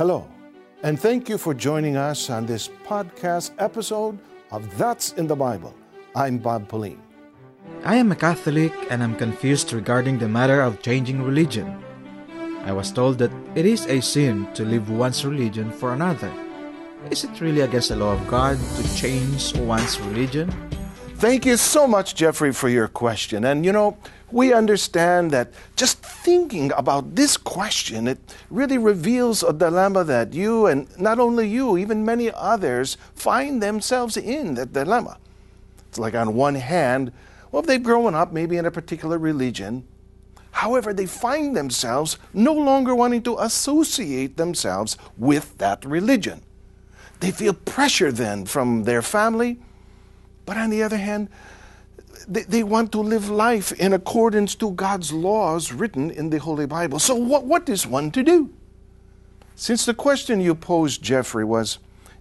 Hello, and thank you for joining us on this podcast episode of That's in the Bible. I'm Bob Pauline. I am a Catholic and I'm confused regarding the matter of changing religion. I was told that it is a sin to leave one's religion for another. Is it really against the law of God to change one's religion? Thank you so much, Jeffrey, for your question. And you know, we understand that just thinking about this question, it really reveals a dilemma that you and not only you, even many others find themselves in that dilemma. It's like on one hand, well, if they've grown up maybe in a particular religion, however, they find themselves no longer wanting to associate themselves with that religion. They feel pressure then from their family, but on the other hand, they, they want to live life in accordance to God's laws written in the Holy Bible. So, what, what is one to do? Since the question you posed, Jeffrey, was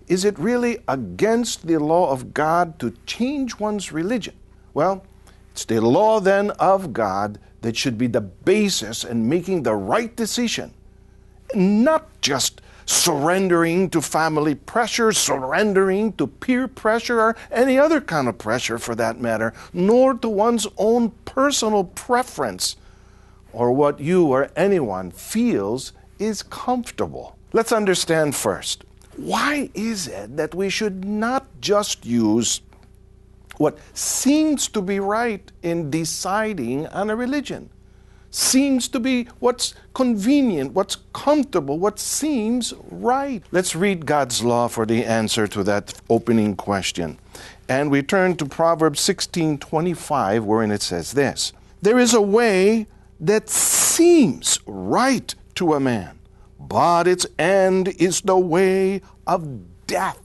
Is it really against the law of God to change one's religion? Well, it's the law then of God that should be the basis in making the right decision, not just surrendering to family pressure, surrendering to peer pressure, or any other kind of pressure for that matter, nor to one's own personal preference or what you or anyone feels is comfortable. Let's understand first why is it that we should not just use what seems to be right in deciding on a religion? Seems to be what's convenient, what's comfortable, what seems right. Let's read God's law for the answer to that opening question. And we turn to Proverbs 16:25 wherein it says this: There is a way that seems right to a man, but its end is the way of death.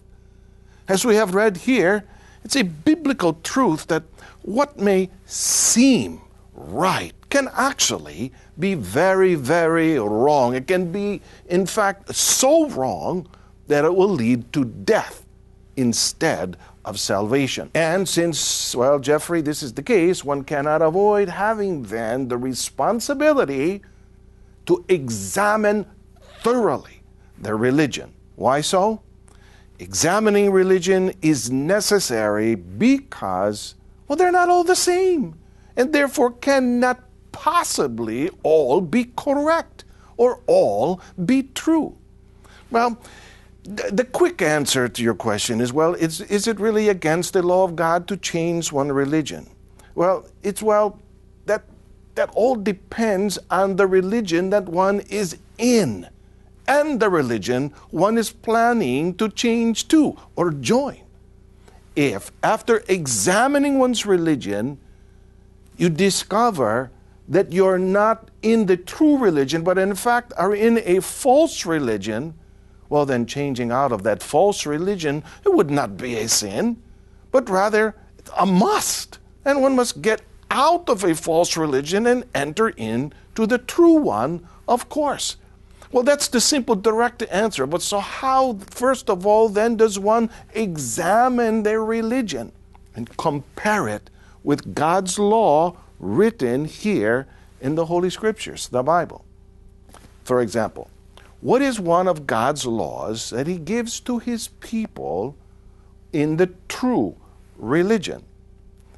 As we have read here, it's a biblical truth that what may seem right can actually be very, very wrong. It can be, in fact, so wrong that it will lead to death instead of salvation. And since, well, Jeffrey, this is the case, one cannot avoid having then the responsibility to examine thoroughly their religion. Why so? Examining religion is necessary because, well, they're not all the same and therefore cannot possibly all be correct or all be true? Well, the quick answer to your question is well, is, is it really against the law of God to change one religion? Well, it's well, that, that all depends on the religion that one is in and the religion one is planning to change to or join. If, after examining one's religion, you discover that you're not in the true religion, but in fact are in a false religion, well, then changing out of that false religion, it would not be a sin, but rather a must. And one must get out of a false religion and enter into the true one, of course. Well, that's the simple, direct answer. But so, how, first of all, then does one examine their religion and compare it with God's law written here in the Holy Scriptures, the Bible. For example, what is one of God's laws that He gives to His people in the true religion?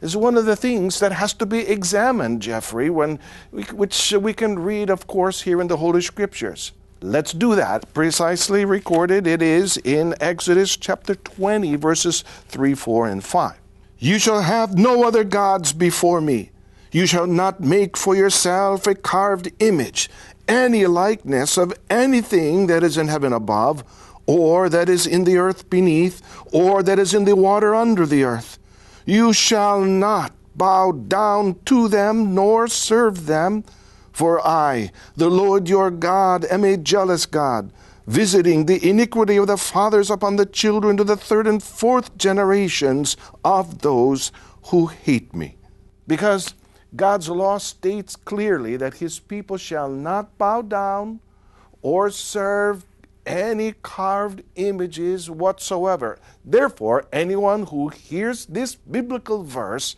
Is one of the things that has to be examined, Jeffrey, when we, which we can read, of course, here in the Holy Scriptures. Let's do that. Precisely recorded, it is in Exodus chapter 20, verses 3, 4, and 5. You shall have no other gods before me. You shall not make for yourself a carved image, any likeness of anything that is in heaven above, or that is in the earth beneath, or that is in the water under the earth. You shall not bow down to them, nor serve them. For I, the Lord your God, am a jealous God, visiting the iniquity of the fathers upon the children to the third and fourth generations of those who hate me. Because God's law states clearly that his people shall not bow down or serve any carved images whatsoever. Therefore, anyone who hears this biblical verse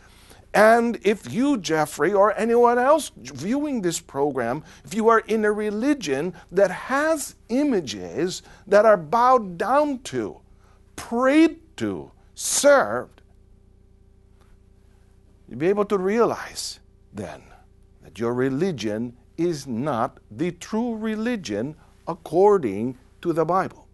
And if you, Jeffrey, or anyone else viewing this program, if you are in a religion that has images that are bowed down to, prayed to, served, you'll be able to realize then that your religion is not the true religion according to the Bible.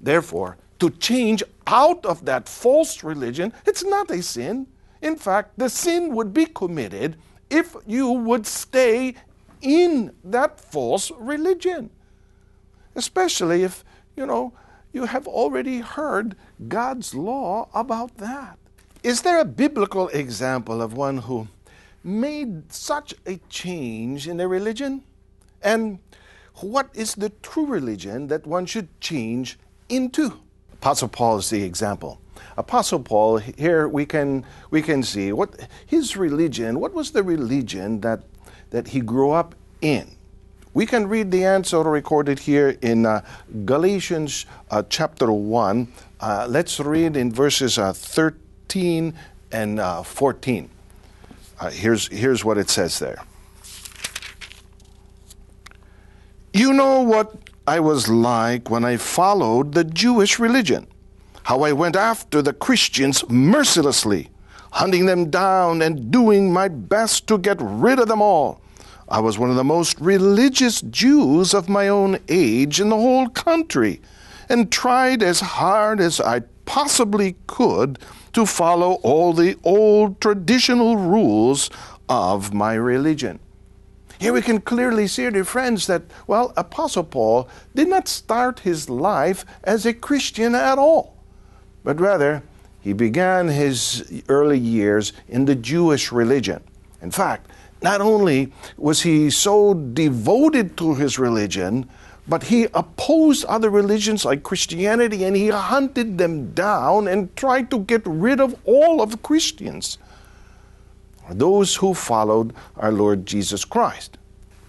Therefore, to change out of that false religion, it's not a sin. In fact, the sin would be committed if you would stay in that false religion. Especially if, you know, you have already heard God's law about that. Is there a biblical example of one who made such a change in their religion? And what is the true religion that one should change into? Apostle Paul is the example. Apostle Paul, here we can we can see what his religion, what was the religion that that he grew up in? We can read the answer recorded here in uh, Galatians uh, chapter 1. Uh, let's read in verses uh, 13 and uh, 14. Uh, here's, here's what it says there. You know what I was like when I followed the Jewish religion, how I went after the Christians mercilessly, hunting them down and doing my best to get rid of them all. I was one of the most religious Jews of my own age in the whole country, and tried as hard as I possibly could to follow all the old traditional rules of my religion. Here we can clearly see, dear friends, that, well, Apostle Paul did not start his life as a Christian at all, but rather he began his early years in the Jewish religion. In fact, not only was he so devoted to his religion, but he opposed other religions like Christianity and he hunted them down and tried to get rid of all of Christians those who followed our Lord Jesus Christ.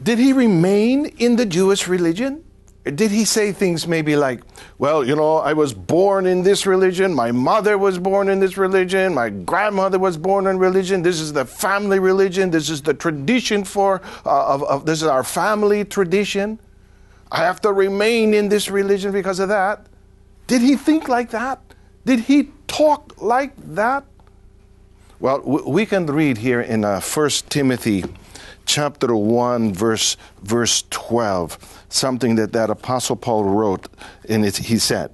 Did he remain in the Jewish religion? Did he say things maybe like, well, you know, I was born in this religion, my mother was born in this religion, my grandmother was born in religion, this is the family religion, this is the tradition for, uh, of, of, this is our family tradition. I have to remain in this religion because of that. Did he think like that? Did he talk like that? Well, we can read here in uh, 1 Timothy chapter 1 verse verse 12 something that that apostle Paul wrote and it, he said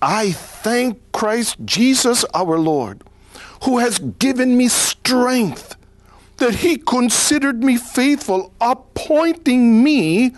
I thank Christ Jesus our Lord who has given me strength that he considered me faithful appointing me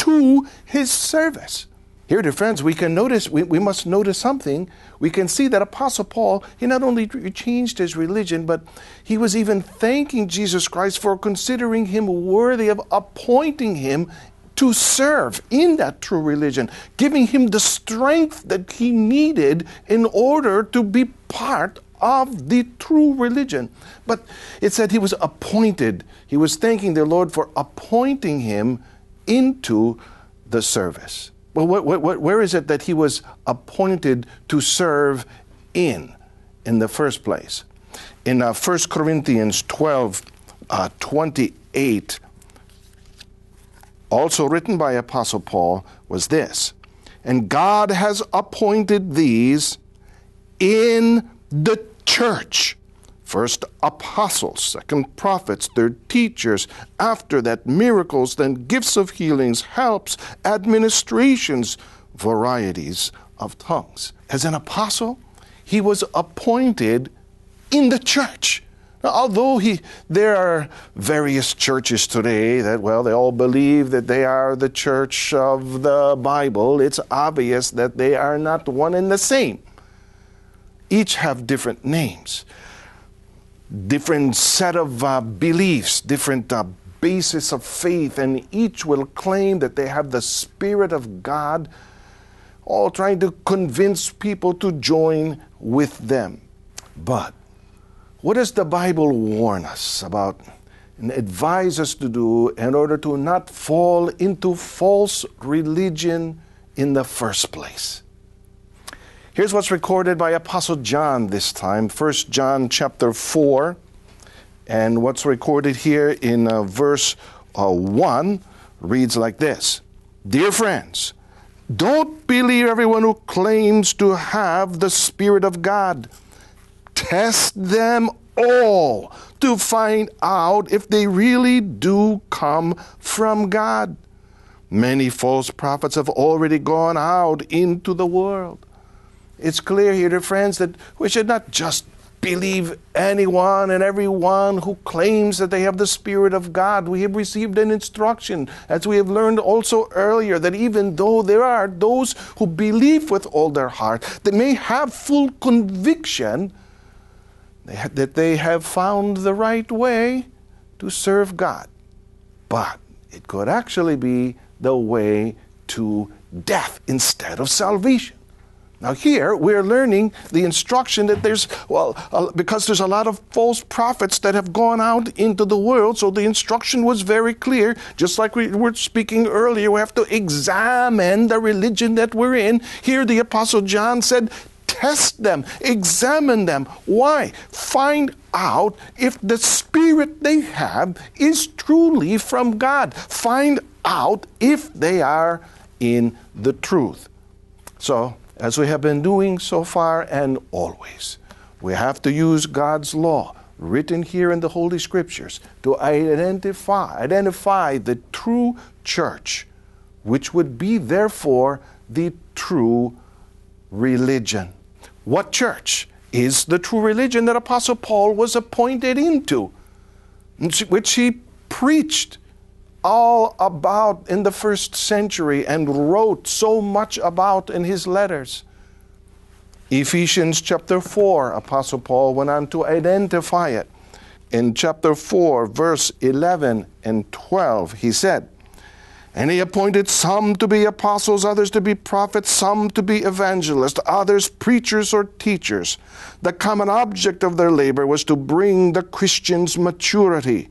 to his service here, dear friends, we can notice, we, we must notice something. We can see that Apostle Paul, he not only changed his religion, but he was even thanking Jesus Christ for considering him worthy of appointing him to serve in that true religion, giving him the strength that he needed in order to be part of the true religion. But it said he was appointed. He was thanking the Lord for appointing him into the service. Well, what, what, where is it that he was appointed to serve in, in the first place? In uh, 1 Corinthians 12, uh, 28, also written by Apostle Paul, was this And God has appointed these in the church First, apostles, second, prophets, third, teachers, after that, miracles, then gifts of healings, helps, administrations, varieties of tongues. As an apostle, he was appointed in the church. Now, although he, there are various churches today that, well, they all believe that they are the church of the Bible, it's obvious that they are not one and the same. Each have different names different set of uh, beliefs, different uh, basis of faith, and each will claim that they have the Spirit of God, all trying to convince people to join with them. But what does the Bible warn us about and advise us to do in order to not fall into false religion in the first place? Here's what's recorded by Apostle John this time, 1 John chapter 4, And what's recorded here in uh, verse uh, 1 reads like this Dear friends, don't believe everyone who claims to have the Spirit of God. Test them all to find out if they really do come from God. Many false prophets have already gone out into the world. It's clear here, dear friends, that we should not just believe anyone and everyone who claims that they have the Spirit of God. We have received an instruction, as we have learned also earlier, that even though there are those who believe with all their heart, they may have full conviction that they have found the right way to serve God. But it could actually be the way to death instead of salvation. Now, here we're learning the instruction that there's, well, uh, because there's a lot of false prophets that have gone out into the world, so the instruction was very clear. Just like we were speaking earlier, we have to examine the religion that we're in. Here, the Apostle John said, test them, examine them. Why? Find out if the spirit they have is truly from God. Find out if they are in the truth. So, as we have been doing so far and always. We have to use God's law written here in the Holy Scriptures to identify, identify the true church, which would be therefore the true religion. What church is the true religion that Apostle Paul was appointed into, which he preached all about in the first century and wrote so much about in his letters. Ephesians chapter 4, Apostle Paul went on to identify it. In chapter 4, verse 11 and 12, he said, And he appointed some to be apostles, others to be prophets, some to be evangelists, others preachers or teachers. The common object of their labor was to bring the Christians maturity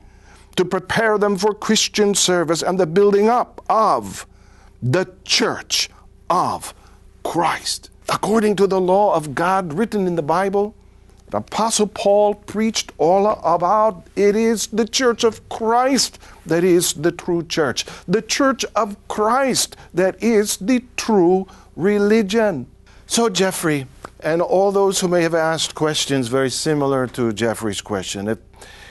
to prepare them for Christian service and the building up of the church of Christ. According to the law of God written in the Bible, the Apostle Paul preached all about it is the church of Christ that is the true church, the church of Christ that is the true religion. So, Jeffrey, and all those who may have asked questions very similar to Jeffrey's question, if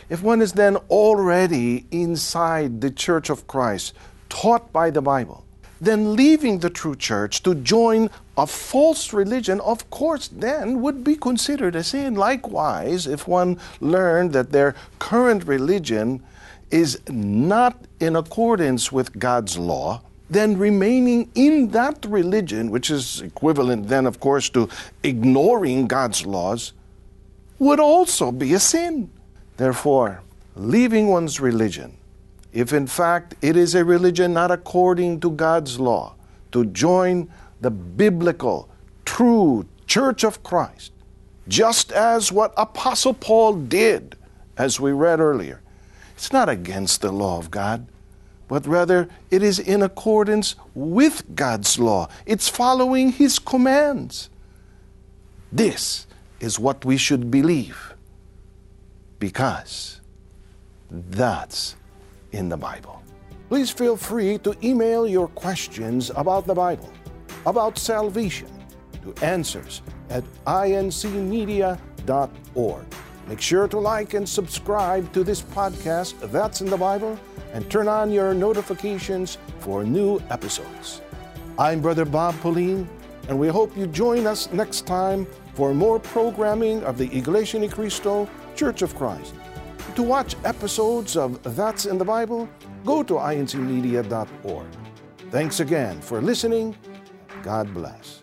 if one is then already inside the church of Christ, taught by the Bible, then leaving the true church to join a false religion, of course, then would be considered a sin. Likewise, if one learned that their current religion is not in accordance with God's law, then remaining in that religion, which is equivalent then, of course, to ignoring God's laws, would also be a sin. Therefore, leaving one's religion, if in fact it is a religion not according to God's law, to join the biblical, true church of Christ, just as what Apostle Paul did, as we read earlier. It's not against the law of God, but rather it is in accordance with God's law. It's following His commands. This is what we should believe because that's in the Bible. Please feel free to email your questions about the Bible, about salvation, to answers at incmedia.org. Make sure to like and subscribe to this podcast, That's in the Bible, and turn on your notifications for new episodes. I'm Brother Bob Pauline, and we hope you join us next time for more programming of the Iglesia Ni Cristo Church of Christ. To watch episodes of That's in the Bible, go to incmedia.org. Thanks again for listening. God bless.